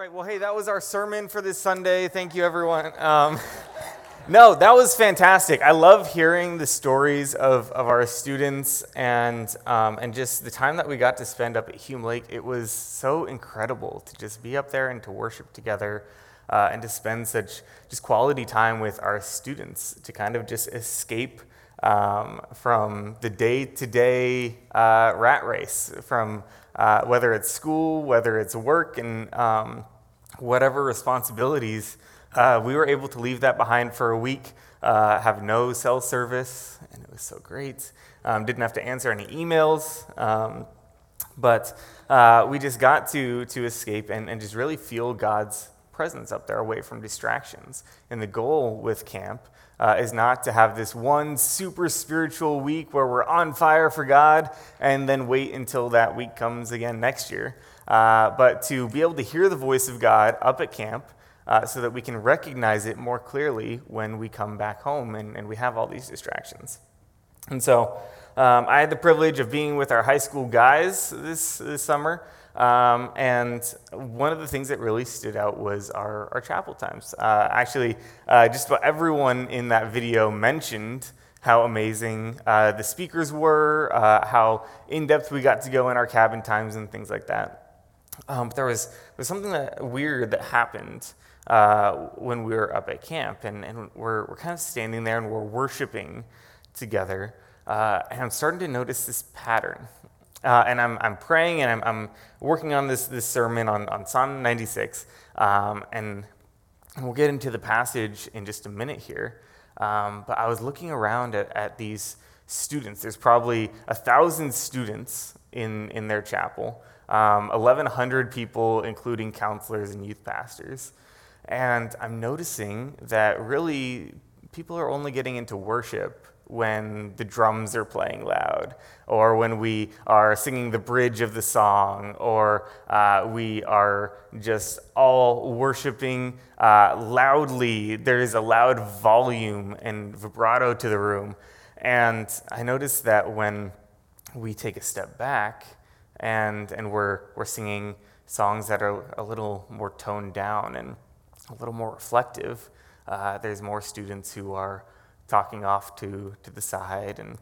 right. Well, hey, that was our sermon for this Sunday. Thank you, everyone. Um, no, that was fantastic. I love hearing the stories of, of our students and, um, and just the time that we got to spend up at Hume Lake. It was so incredible to just be up there and to worship together uh, and to spend such just quality time with our students to kind of just escape um, from the day to day rat race, from uh, whether it's school, whether it's work, and um, whatever responsibilities. Uh, we were able to leave that behind for a week, uh, have no cell service, and it was so great. Um, didn't have to answer any emails, um, but uh, we just got to, to escape and, and just really feel God's presence up there away from distractions. And the goal with camp uh, is not to have this one super spiritual week where we're on fire for God and then wait until that week comes again next year, uh, but to be able to hear the voice of God up at camp. Uh, so that we can recognize it more clearly when we come back home and, and we have all these distractions. And so um, I had the privilege of being with our high school guys this, this summer. Um, and one of the things that really stood out was our, our chapel times. Uh, actually, uh, just about everyone in that video mentioned how amazing uh, the speakers were, uh, how in depth we got to go in our cabin times, and things like that. Um, but there was, there was something that, weird that happened uh, when we were up at camp, and, and we're, we're kind of standing there and we're worshiping together. Uh, and I'm starting to notice this pattern. Uh, and I'm, I'm praying and I'm, I'm, working on this, this sermon on, on Psalm 96. Um, and, we'll get into the passage in just a minute here. Um, but I was looking around at, at these students. There's probably a thousand students in, in their chapel, um, 1,100 people, including counselors and youth pastors. And I'm noticing that really people are only getting into worship when the drums are playing loud, or when we are singing the bridge of the song, or uh, we are just all worshiping uh, loudly. There is a loud volume and vibrato to the room. And I noticed that when we take a step back and, and we're, we're singing songs that are a little more toned down and a little more reflective, uh, there's more students who are talking off to, to the side and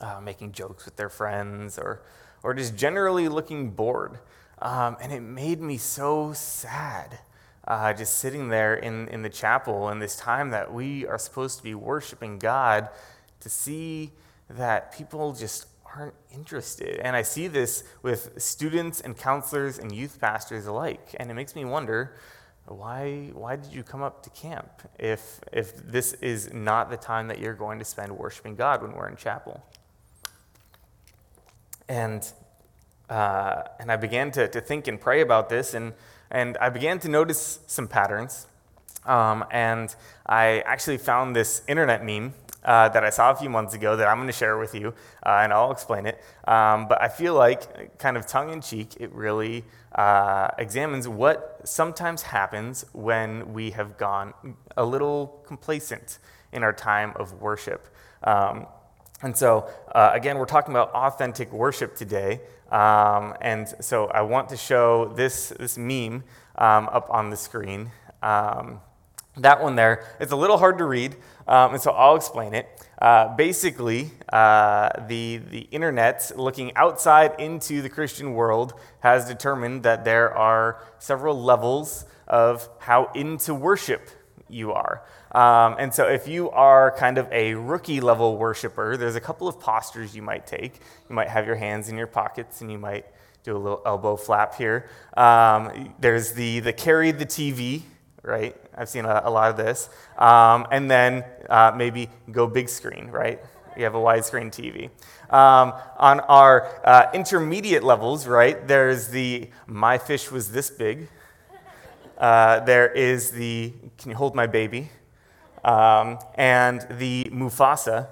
uh, making jokes with their friends or, or just generally looking bored. Um, and it made me so sad uh, just sitting there in, in the chapel in this time that we are supposed to be worshiping God to see that people just aren't interested. And I see this with students and counselors and youth pastors alike. And it makes me wonder why, why did you come up to camp if, if this is not the time that you're going to spend worshiping God when we're in chapel? And, uh, and I began to, to think and pray about this, and, and I began to notice some patterns. Um, and I actually found this internet meme uh, that I saw a few months ago that I'm going to share with you, uh, and I'll explain it. Um, but I feel like, kind of tongue in cheek, it really uh, examines what sometimes happens when we have gone a little complacent in our time of worship. Um, and so, uh, again, we're talking about authentic worship today. Um, and so, I want to show this, this meme um, up on the screen. Um, that one there, it's a little hard to read, um, and so I'll explain it. Uh, basically, uh, the, the internet, looking outside into the Christian world, has determined that there are several levels of how into worship you are. Um, and so, if you are kind of a rookie level worshiper, there's a couple of postures you might take. You might have your hands in your pockets and you might do a little elbow flap here. Um, there's the, the carry the TV right? I've seen a, a lot of this. Um, and then uh, maybe go big screen, right? You have a widescreen TV. Um, on our uh, intermediate levels, right, there's the my fish was this big. Uh, there is the can you hold my baby? Um, and the Mufasa.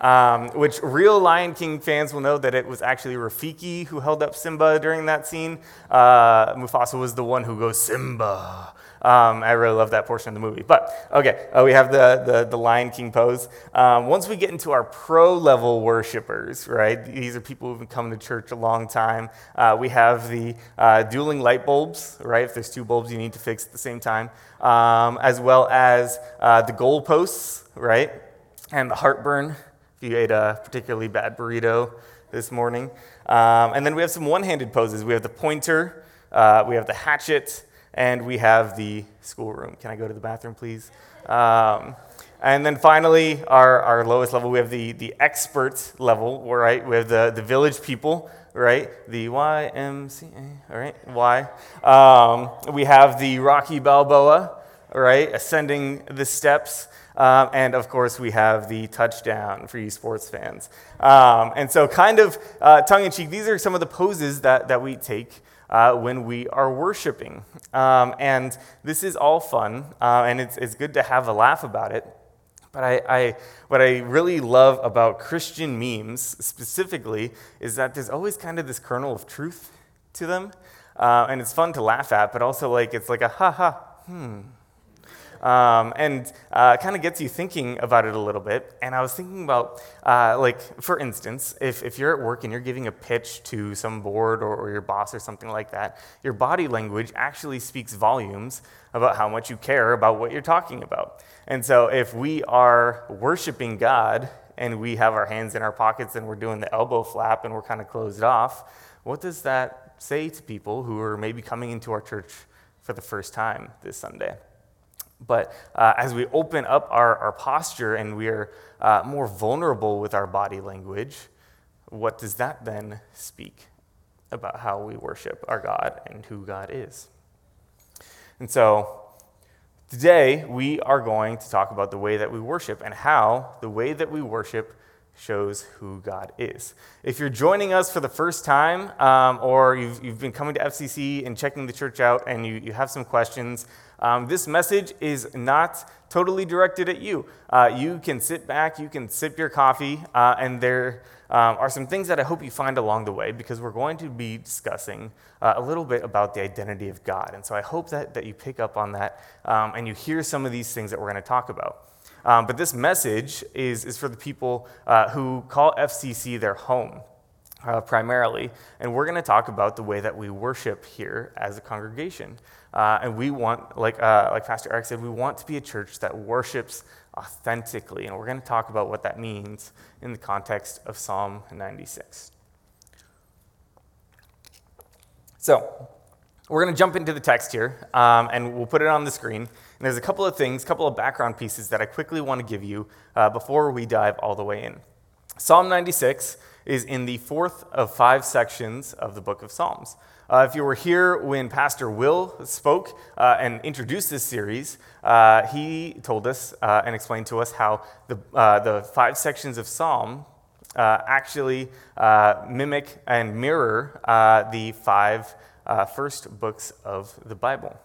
Um, which real Lion King fans will know that it was actually Rafiki who held up Simba during that scene. Uh, Mufasa was the one who goes, Simba. Um, I really love that portion of the movie. But okay, uh, we have the, the, the, Lion King pose. Um, once we get into our pro level worshipers, right, these are people who've been coming to church a long time. Uh, we have the uh, dueling light bulbs, right? If there's two bulbs you need to fix at the same time, um, as well as uh, the goalposts, right? And the heartburn if you ate a particularly bad burrito this morning. Um, and then we have some one handed poses. We have the pointer, uh, we have the hatchet, and we have the schoolroom. Can I go to the bathroom, please? Um, and then finally, our, our lowest level, we have the, the expert level, right? We have the, the village people, right? The YMCA, all right? Y. Um, we have the Rocky Balboa, right? Ascending the steps. Um, and of course, we have the touchdown for you sports fans. Um, and so, kind of uh, tongue in cheek, these are some of the poses that, that we take uh, when we are worshiping. Um, and this is all fun, uh, and it's, it's good to have a laugh about it. But I, I, what I really love about Christian memes specifically is that there's always kind of this kernel of truth to them. Uh, and it's fun to laugh at, but also like it's like a ha ha, hmm, um, and uh, kind of gets you thinking about it a little bit. And I was thinking about, uh, like, for instance, if, if you're at work and you're giving a pitch to some board or, or your boss or something like that, your body language actually speaks volumes about how much you care about what you're talking about. And so if we are worshiping God and we have our hands in our pockets and we're doing the elbow flap and we're kind of closed off, what does that say to people who are maybe coming into our church for the first time this Sunday? But uh, as we open up our, our posture and we are uh, more vulnerable with our body language, what does that then speak about how we worship our God and who God is? And so today we are going to talk about the way that we worship and how the way that we worship shows who God is. If you're joining us for the first time, um, or you've, you've been coming to FCC and checking the church out and you, you have some questions, um, this message is not totally directed at you. Uh, you can sit back, you can sip your coffee, uh, and there um, are some things that I hope you find along the way because we're going to be discussing uh, a little bit about the identity of God. And so I hope that, that you pick up on that um, and you hear some of these things that we're going to talk about. Um, but this message is, is for the people uh, who call FCC their home. Uh, primarily, and we're going to talk about the way that we worship here as a congregation. Uh, and we want, like, uh, like Pastor Eric said, we want to be a church that worships authentically. And we're going to talk about what that means in the context of Psalm 96. So, we're going to jump into the text here, um, and we'll put it on the screen. And there's a couple of things, a couple of background pieces that I quickly want to give you uh, before we dive all the way in. Psalm 96 is in the fourth of five sections of the book of Psalms. Uh, if you were here when Pastor Will spoke uh, and introduced this series, uh, he told us uh, and explained to us how the, uh, the five sections of Psalm uh, actually mimic and mirror the five first books of the Bible.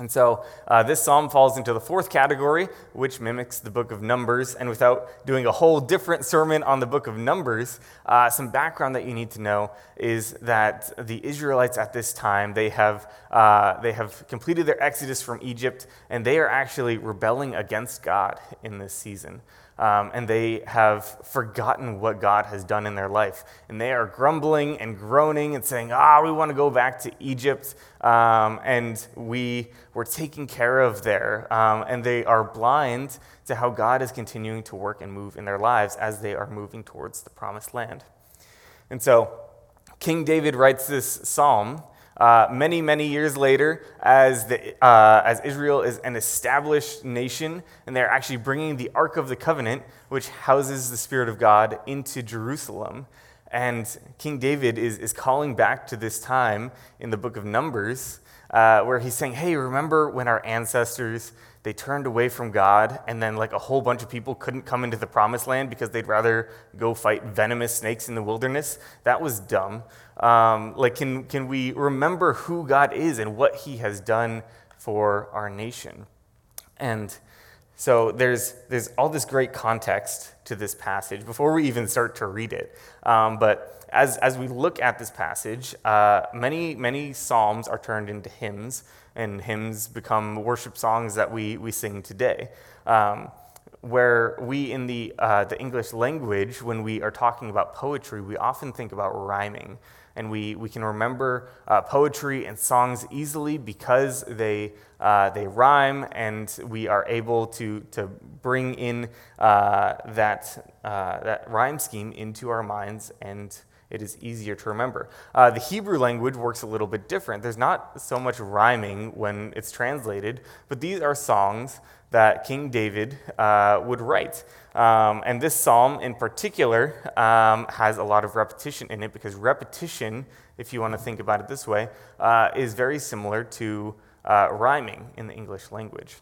And so uh, this psalm falls into the fourth category, which mimics the book of Numbers. And without doing a whole different sermon on the book of Numbers, uh, some background that you need to know is that the Israelites at this time, they have, uh, they have completed their exodus from Egypt, and they are actually rebelling against God in this season um, and they have forgotten what God has done in their life. And they are grumbling and groaning and saying, Ah, we want to go back to Egypt, um, and we were taken care of there. Um, and they are blind to how God is continuing to work and move in their lives as they are moving towards the promised land. And so, King David writes this psalm uh, many, many years later, as, the, uh, as Israel is an established nation, and they're actually bringing the Ark of the Covenant, which houses the Spirit of God, into Jerusalem. And King David is, is calling back to this time in the book of Numbers, uh, where he's saying, Hey, remember when our ancestors they turned away from God, and then like a whole bunch of people couldn't come into the promised land because they'd rather go fight venomous snakes in the wilderness. That was dumb. Um, like, can, can we remember who God is and what he has done for our nation? And So there's, there's all this great context to this passage before we even start to read it. Um, but as, as we look at this passage, uh, many, many psalms are turned into hymns, and hymns become worship songs that we, we sing today. Um, where we in the, uh, the English language, when we are talking about poetry, we often think about rhyming. And we, we can remember uh, poetry and songs easily because they, uh, they rhyme, and we are able to, to bring in uh, that, uh, that rhyme scheme into our minds, and it is easier to remember. Uh, the Hebrew language works a little bit different. There's not so much rhyming when it's translated, but these are songs that King David uh, would write. Um, and this psalm in particular um, has a lot of repetition in it because repetition, if you want to think about it this way, uh, is very similar to uh, rhyming in the English language.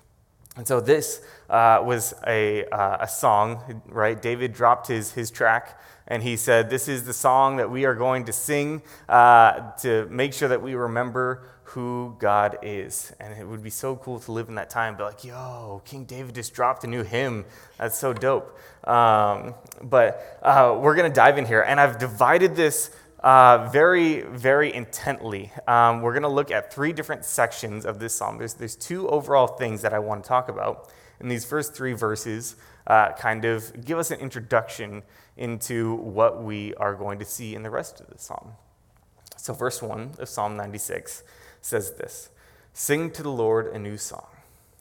And so this uh, was a, uh, a song, right? David dropped his, his track and he said, This is the song that we are going to sing uh, to make sure that we remember who God is. And it would be so cool to live in that time, be like, yo, King David just dropped a new hymn. That's so dope. Um, but uh, we're going to dive in here. And I've divided this uh, very, very intently. Um, we're going to look at three different sections of this psalm. There's, there's two overall things that I want to talk about. And these first three verses uh, kind of give us an introduction into what we are going to see in the rest of the psalm. So, verse 1 of Psalm 96 says this Sing to the Lord a new song.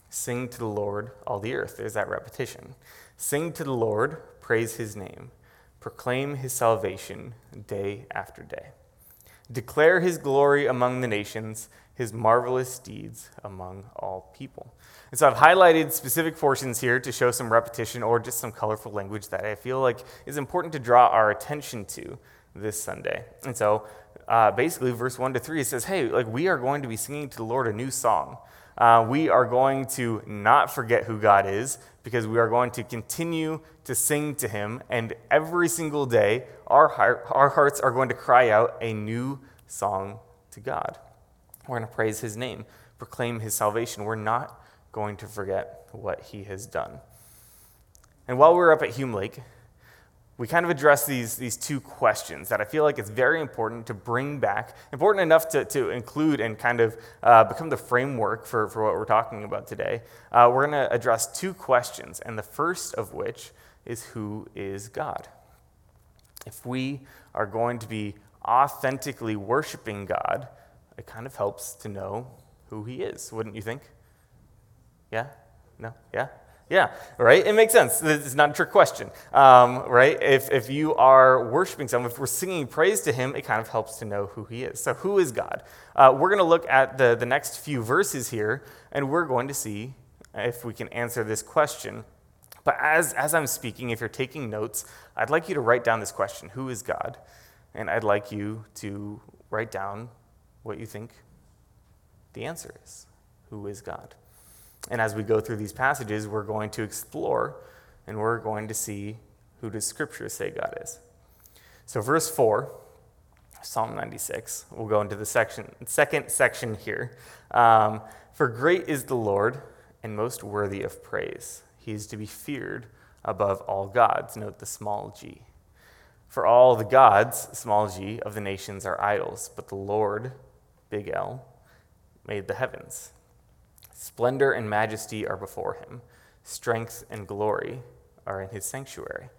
Sing to the Lord, all the earth. There's that repetition. Sing to the Lord, praise his name. Proclaim his salvation day after day. Declare his glory among the nations, his marvelous deeds among all people. And so I've highlighted specific portions here to show some repetition or just some colorful language that I feel like is important to draw our attention to this Sunday. And so uh, basically, verse 1 to 3, it says, Hey, like we are going to be singing to the Lord a new song. Uh, we are going to not forget who God is because we are going to continue to sing to Him. And every single day, our, heart, our hearts are going to cry out a new song to God. We're going to praise His name, proclaim His salvation. We're not going to forget what He has done. And while we were up at Hume Lake, we kind of address these, these two questions that I feel like it's very important to bring back, important enough to, to include and kind of uh, become the framework for, for what we're talking about today. Uh, we're going to address two questions, and the first of which is who is God? If we are going to be authentically worshiping God, it kind of helps to know who He is, wouldn't you think? Yeah? No? Yeah? Yeah, right? It makes sense. It's not a trick question, um, right? If, if you are worshiping someone, if we're singing praise to him, it kind of helps to know who he is. So, who is God? Uh, we're going to look at the, the next few verses here, and we're going to see if we can answer this question. But as, as I'm speaking, if you're taking notes, I'd like you to write down this question Who is God? And I'd like you to write down what you think the answer is. Who is God? And as we go through these passages, we're going to explore and we're going to see who does Scripture say God is. So, verse 4, Psalm 96, we'll go into the section, second section here. Um, For great is the Lord and most worthy of praise. He is to be feared above all gods. Note the small g. For all the gods, small g, of the nations are idols, but the Lord, big L, made the heavens. Splendor and majesty are before him, strength and glory are in his sanctuary.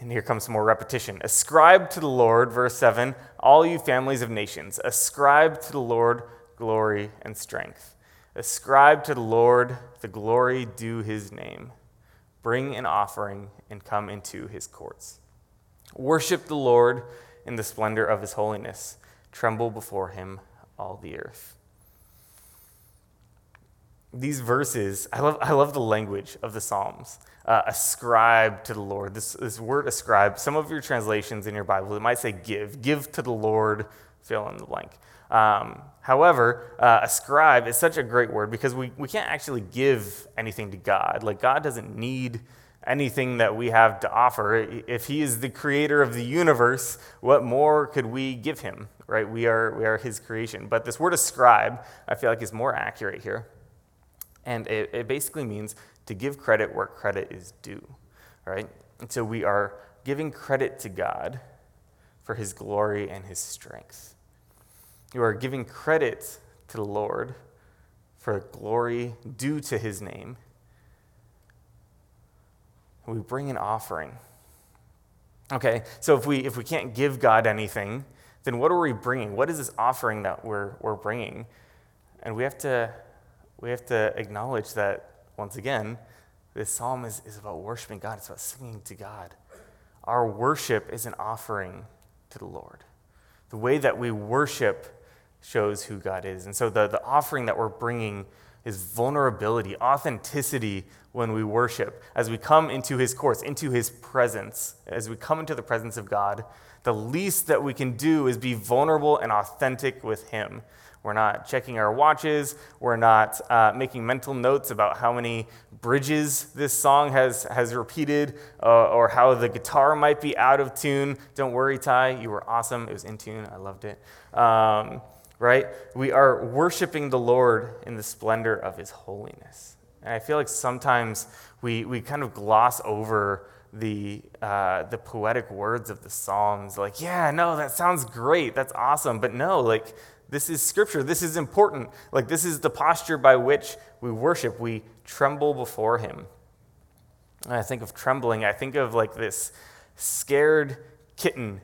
And here comes some more repetition. Ascribe to the Lord, verse 7, all you families of nations. Ascribe to the Lord glory and strength. Ascribe to the Lord the glory due his name. Bring an offering and come into his courts. Worship the Lord in the splendor of his holiness. Tremble before him, all the earth these verses, I love, I love the language of the Psalms. Uh, ascribe to the Lord. This, this word ascribe, some of your translations in your Bible, it might say give. Give to the Lord, fill in the blank. Um, however, uh, ascribe is such a great word because we, we can't actually give anything to God. Like, God doesn't need anything that we have to offer. If He is the creator of the universe, what more could we give Him, right? We are, we are His creation. But this word ascribe, I feel like, is more accurate here And it, it basically means to give credit where credit is due, right? And so we are giving credit to God for his glory and his strength. You are giving credit to the Lord for glory due to his name. We bring an offering. Okay, so if we if we can't give God anything, then what are we bringing? What is this offering that we're we're bringing? And we have to we have to acknowledge that once again, this psalm is, is about worshiping God. It's about singing to God. Our worship is an offering to the Lord. The way that we worship shows who God is. And so the, the offering that we're bringing is vulnerability, authenticity when we worship. As we come into his courts, into his presence, as we come into the presence of God, the least that we can do is be vulnerable and authentic with him. We're not checking our watches. We're not uh, making mental notes about how many bridges this song has, has repeated uh, or how the guitar might be out of tune. Don't worry, Ty. You were awesome. It was in tune. I loved it. Um, right? We are worshiping the Lord in the splendor of his holiness. And I feel like sometimes we, we kind of gloss over the, uh, the poetic words of the Psalms. Like, yeah, no, that sounds great. That's awesome. But no, like, this is scripture. This is important. Like, this is the posture by which we worship. We tremble before him. And I think of trembling, I think of like this scared kitten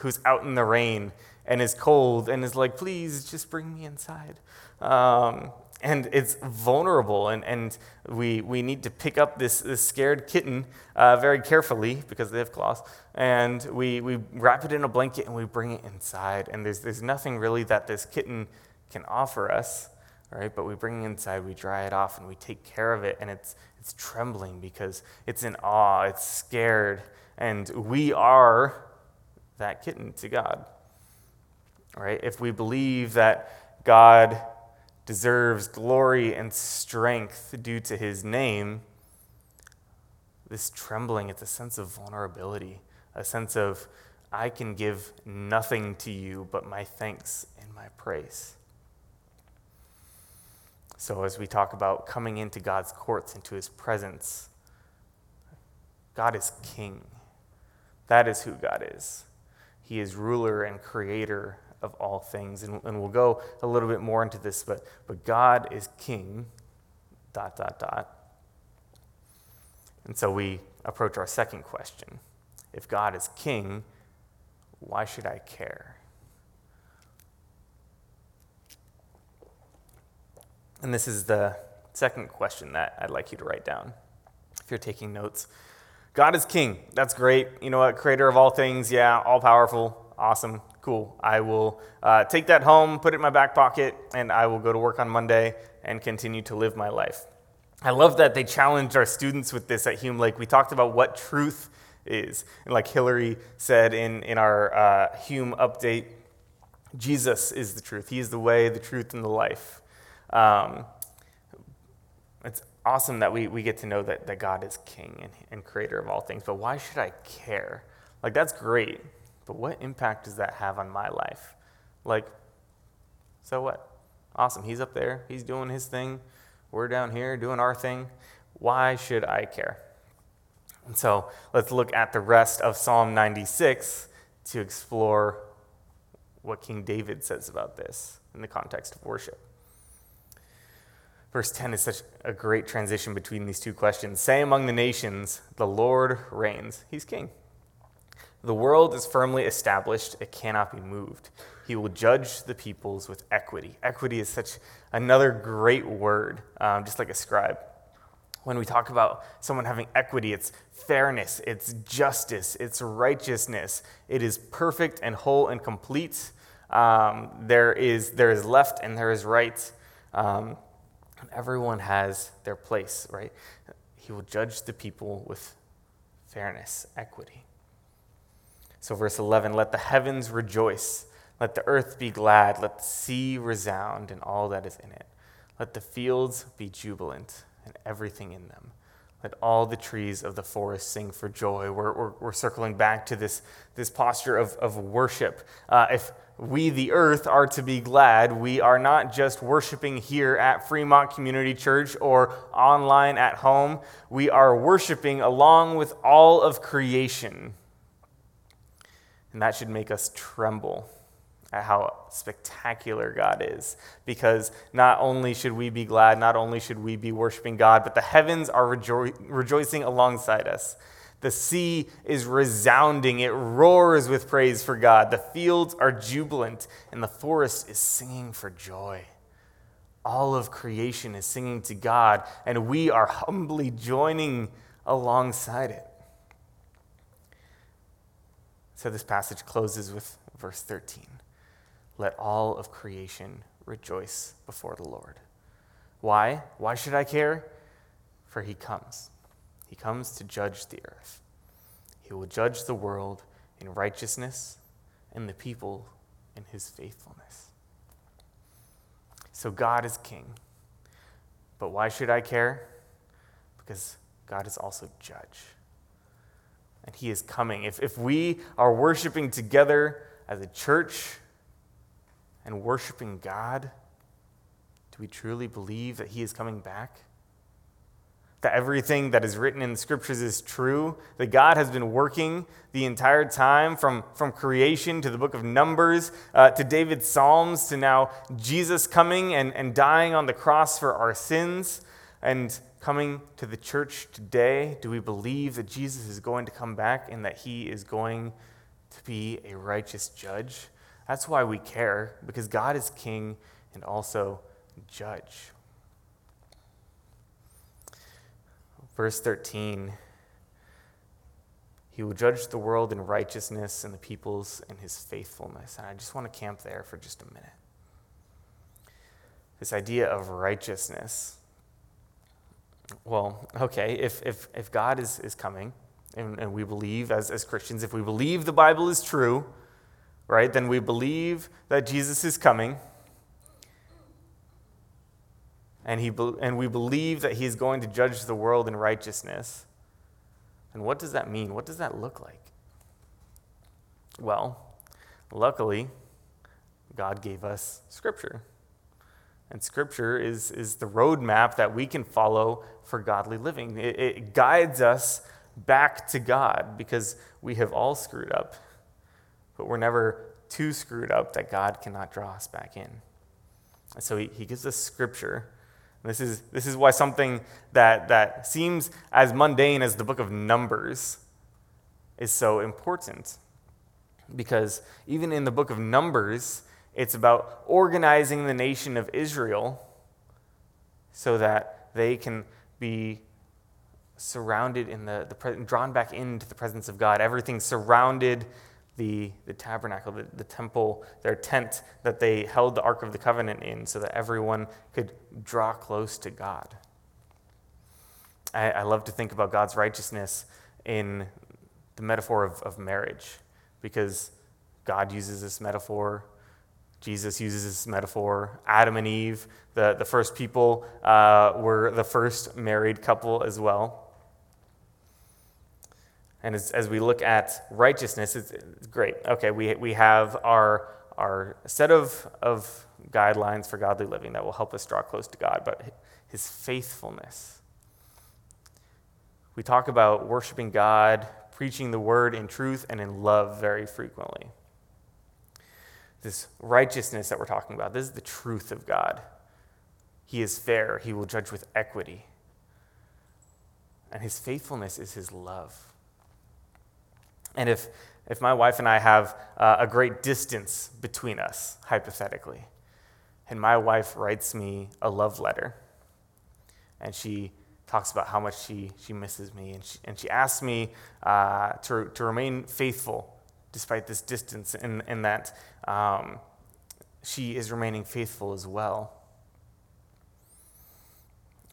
who's out in the rain and is cold and is like, please just bring me inside. Um, and it's vulnerable, and, and we, we need to pick up this, this scared kitten uh, very carefully because they have claws, and we, we wrap it in a blanket and we bring it inside. And there's, there's nothing really that this kitten can offer us, right? But we bring it inside, we dry it off, and we take care of it, and it's, it's trembling because it's in awe, it's scared, and we are that kitten to God. Right? If we believe that God deserves glory and strength due to his name, this trembling, it's a sense of vulnerability, a sense of, I can give nothing to you but my thanks and my praise. So, as we talk about coming into God's courts, into his presence, God is king. That is who God is. He is ruler and creator of all things. And, and we'll go a little bit more into this, but, but God is king, dot, dot, dot. And so we approach our second question. If God is king, why should I care? And this is the second question that I'd like you to write down if you're taking notes. God is king. That's great. You know what? Creator of all things. Yeah, all powerful. Awesome cool. I will uh, take that home, put it in my back pocket, and I will go to work on Monday and continue to live my life. I love that they challenged our students with this at Hume Lake. We talked about what truth is. And like Hillary said in, in our uh, Hume update, Jesus is the truth. He is the way, the truth, and the life. Um, it's awesome that we, we get to know that, that God is king and, and creator of all things, but why should I care? Like, that's great. But what impact does that have on my life? Like, so what? Awesome. He's up there. He's doing his thing. We're down here doing our thing. Why should I care? And so let's look at the rest of Psalm 96 to explore what King David says about this in the context of worship. Verse 10 is such a great transition between these two questions. Say among the nations, the Lord reigns. He's king. The world is firmly established, it cannot be moved. He will judge the peoples with equity. Equity is such another great word, um, just like a scribe. When we talk about someone having equity, it's fairness, it's justice, it's righteousness. It is perfect and whole and complete. Um, there, is, there is left and there is right. Um, everyone has their place, right? He will judge the people with fairness, equity. So, verse 11 let the heavens rejoice, let the earth be glad, let the sea resound and all that is in it. Let the fields be jubilant and everything in them. Let all the trees of the forest sing for joy. We're, we're, we're circling back to this, this posture of, of worship. Uh, if we, the earth, are to be glad. We are not just worshiping here at Fremont Community Church or online at home. We are worshiping along with all of creation. And that should make us tremble at how spectacular God is. Because not only should we be glad, not only should we be worshiping God, but the heavens are rejo- rejoicing alongside us. The sea is resounding, it roars with praise for God. The fields are jubilant, and the forest is singing for joy. All of creation is singing to God, and we are humbly joining alongside it. So this passage closes with verse 13 Let all of creation rejoice before the Lord. Why? Why should I care? For he comes. He comes to judge the earth. He will judge the world in righteousness and the people in his faithfulness. So God is king. But why should I care? Because God is also judge. And he is coming. If, if we are worshiping together as a church and worshiping God, do we truly believe that he is coming back? that everything that is written in the scriptures is true, that God has been working the entire time from, from creation to the book of Numbers uh, to David's Psalms to now Jesus coming and, and dying on the cross for our sins and coming to the church today. Do we believe that Jesus is going to come back and that he is going to be a righteous judge? That's why we care, because God is king and also judge. Verse 13 He will judge the world in righteousness and the peoples in his faithfulness. And I just want to camp there for just a minute. This idea of righteousness. Well, okay, if, if, if God is, is coming, and, and we believe as, as Christians, if we believe the Bible is true, right, then we believe that Jesus is coming and, he, and we believe that he is going to judge the world in righteousness. And what does that mean? What does that look like? Well, luckily, God gave us Scripture. And Scripture is, is the roadmap that we can follow for godly living. It, it guides us back to God because we have all screwed up, but we're never too screwed up that God cannot draw us back in. And so he, he gives us Scripture this is, this is why something that, that seems as mundane as the book of Numbers is so important. Because even in the book of Numbers, it's about organizing the nation of Israel so that they can be surrounded in the, the drawn back into the presence of God. Everything surrounded the, the tabernacle, the, the temple, their tent that they held the Ark of the Covenant in so that everyone could draw close to God. I, I love to think about God's righteousness in the metaphor of, of marriage because God uses this metaphor. Jesus uses this metaphor. Adam and Eve, the, the first people, uh, were the first married couple as well. And as, as we look at righteousness, it's, it's, great. Okay, we, we have our, our set of, of guidelines for godly living that will help us draw close to God, but his faithfulness. We talk about worshiping God, preaching the word in truth and in love very frequently. This righteousness that we're talking about, this is the truth of God. He is fair, he will judge with equity. And his faithfulness is his love. And if, if my wife and I have uh, a great distance between us, hypothetically, and my wife writes me a love letter, and she talks about how much she, she misses me, and she, and she asks me uh, to, to remain faithful despite this distance, and, and that um, she is remaining faithful as well.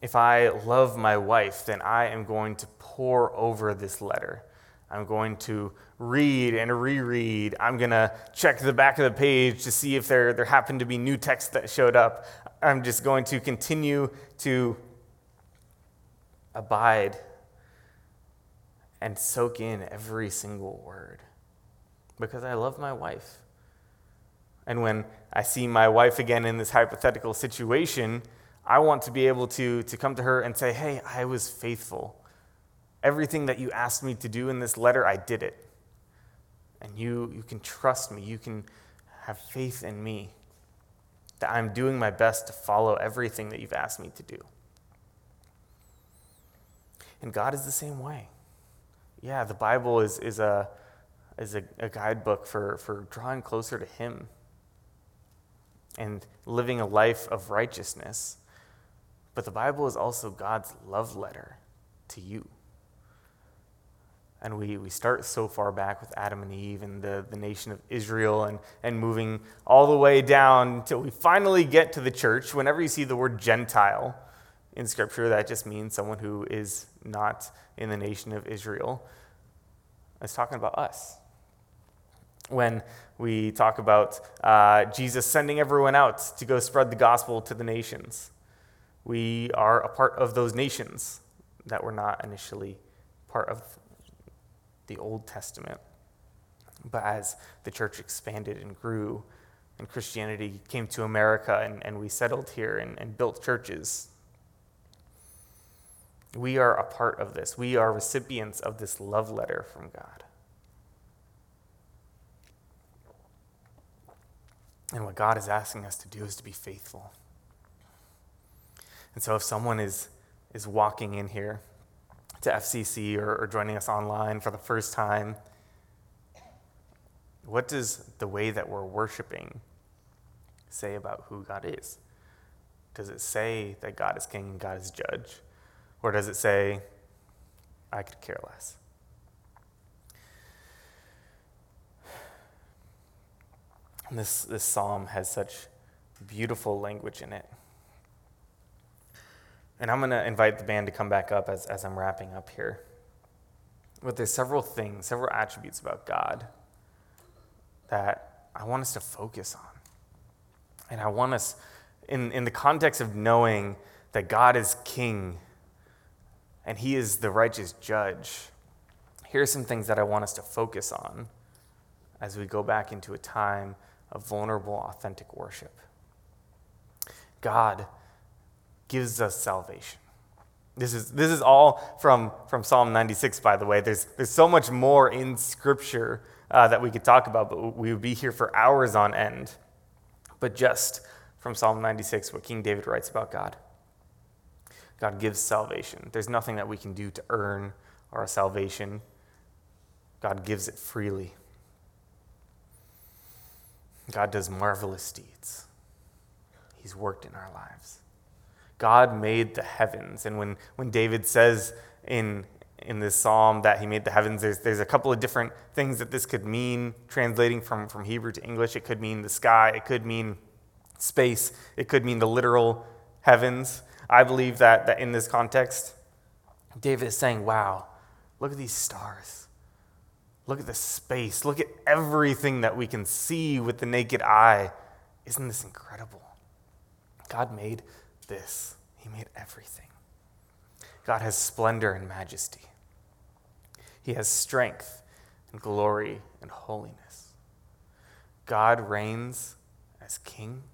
If I love my wife, then I am going to pore over this letter I'm going to read and reread. I'm going to check the back of the page to see if there, there happened to be new text that showed up. I'm just going to continue to abide and soak in every single word because I love my wife. And when I see my wife again in this hypothetical situation, I want to be able to, to come to her and say, Hey, I was faithful. Everything that you asked me to do in this letter, I did it. And you, you can trust me. You can have faith in me that I'm doing my best to follow everything that you've asked me to do. And God is the same way. Yeah, the Bible is, is, a, is a, a guidebook for, for drawing closer to Him and living a life of righteousness. But the Bible is also God's love letter to you. And we, we start so far back with Adam and Eve and the, the nation of Israel and, and moving all the way down until we finally get to the church. Whenever you see the word Gentile in Scripture, that just means someone who is not in the nation of Israel. It's talking about us. When we talk about uh, Jesus sending everyone out to go spread the gospel to the nations, we are a part of those nations that were not initially part of the Old Testament. But as the church expanded and grew, and Christianity came to America, and, and we settled here and, and built churches, we are a part of this. We are recipients of this love letter from God. And what God is asking us to do is to be faithful. And so if someone is, is walking in here to FCC or, or joining us online for the first time, what does the way that we're worshiping say about who God is? Does it say that God is king and God is judge? Or does it say, I could care less? This, this psalm has such beautiful language in it. And I'm going to invite the band to come back up as, as I'm wrapping up here. But there's several things, several attributes about God that I want us to focus on. And I want us, in, in the context of knowing that God is king and he is the righteous judge, here are some things that I want us to focus on as we go back into a time of vulnerable, authentic worship. God gives us salvation. This is, this is all from, from Psalm 96, by the way. There's, there's so much more in Scripture uh, that we could talk about, but we would be here for hours on end. But just from Psalm 96, what King David writes about God God gives salvation. There's nothing that we can do to earn our salvation, God gives it freely. God does marvelous deeds. He's worked in our lives. God made the heavens. And when, when David says in, in this psalm that he made the heavens, there's, there's a couple of different things that this could mean, translating from, from Hebrew to English. It could mean the sky, it could mean space, it could mean the literal heavens. I believe that, that in this context, David is saying, wow, look at these stars. Look at the space. Look at everything that we can see with the naked eye. Isn't this incredible? God made this, He made everything. God has splendor and majesty, He has strength and glory and holiness. God reigns as King.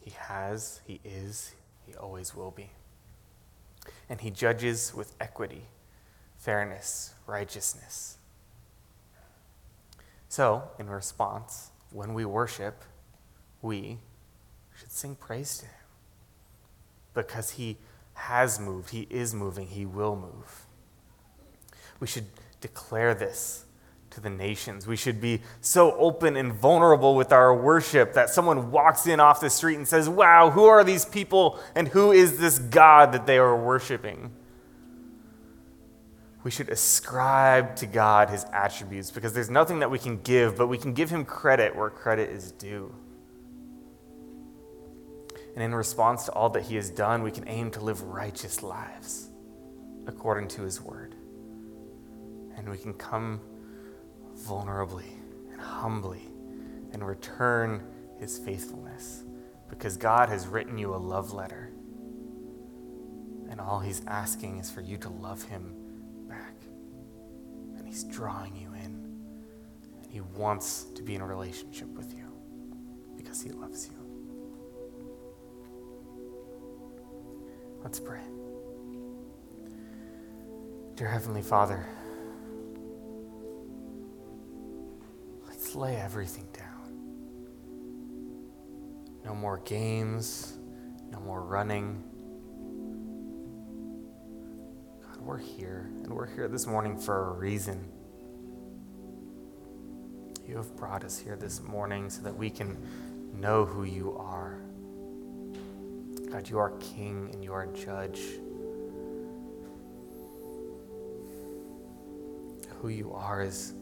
He has, He is, He always will be. And He judges with equity, fairness, righteousness. So, in response, when we worship, we should sing praise to Him because He has moved, He is moving, He will move. We should declare this to the nations. We should be so open and vulnerable with our worship that someone walks in off the street and says, Wow, who are these people and who is this God that they are worshiping? We should ascribe to God his attributes because there's nothing that we can give, but we can give him credit where credit is due. And in response to all that he has done, we can aim to live righteous lives according to his word. And we can come vulnerably and humbly and return his faithfulness because God has written you a love letter. And all he's asking is for you to love him he's drawing you in. And he wants to be in a relationship with you. because he loves you. Let's pray. Dear Heavenly Father, let's lay everything down. No more games, no more running. We're here, and we're here this morning for a reason. You have brought us here this morning so that we can know who you are. God, you are King and you are Judge. Who you are is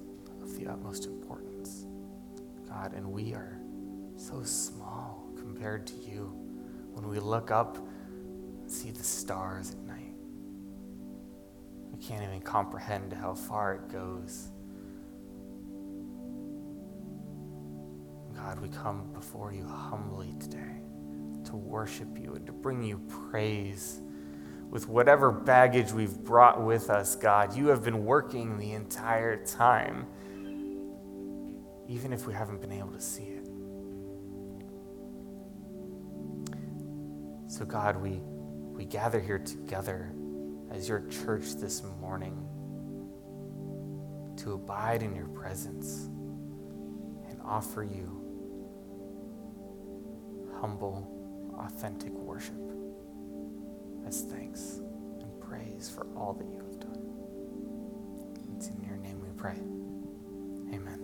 of the utmost importance, God, and we are so small compared to you. When we look up and see the stars we can't even comprehend how far it goes. God, we come before you humbly today to worship you and to bring you praise. With whatever baggage we've brought with us, God, you have been working the entire time, even if we haven't been able to see it. So, God, we, we gather here together as your church this morning to abide in your presence and offer you humble, authentic worship as thanks and praise for all that you have done. It's in your name we pray. Amen.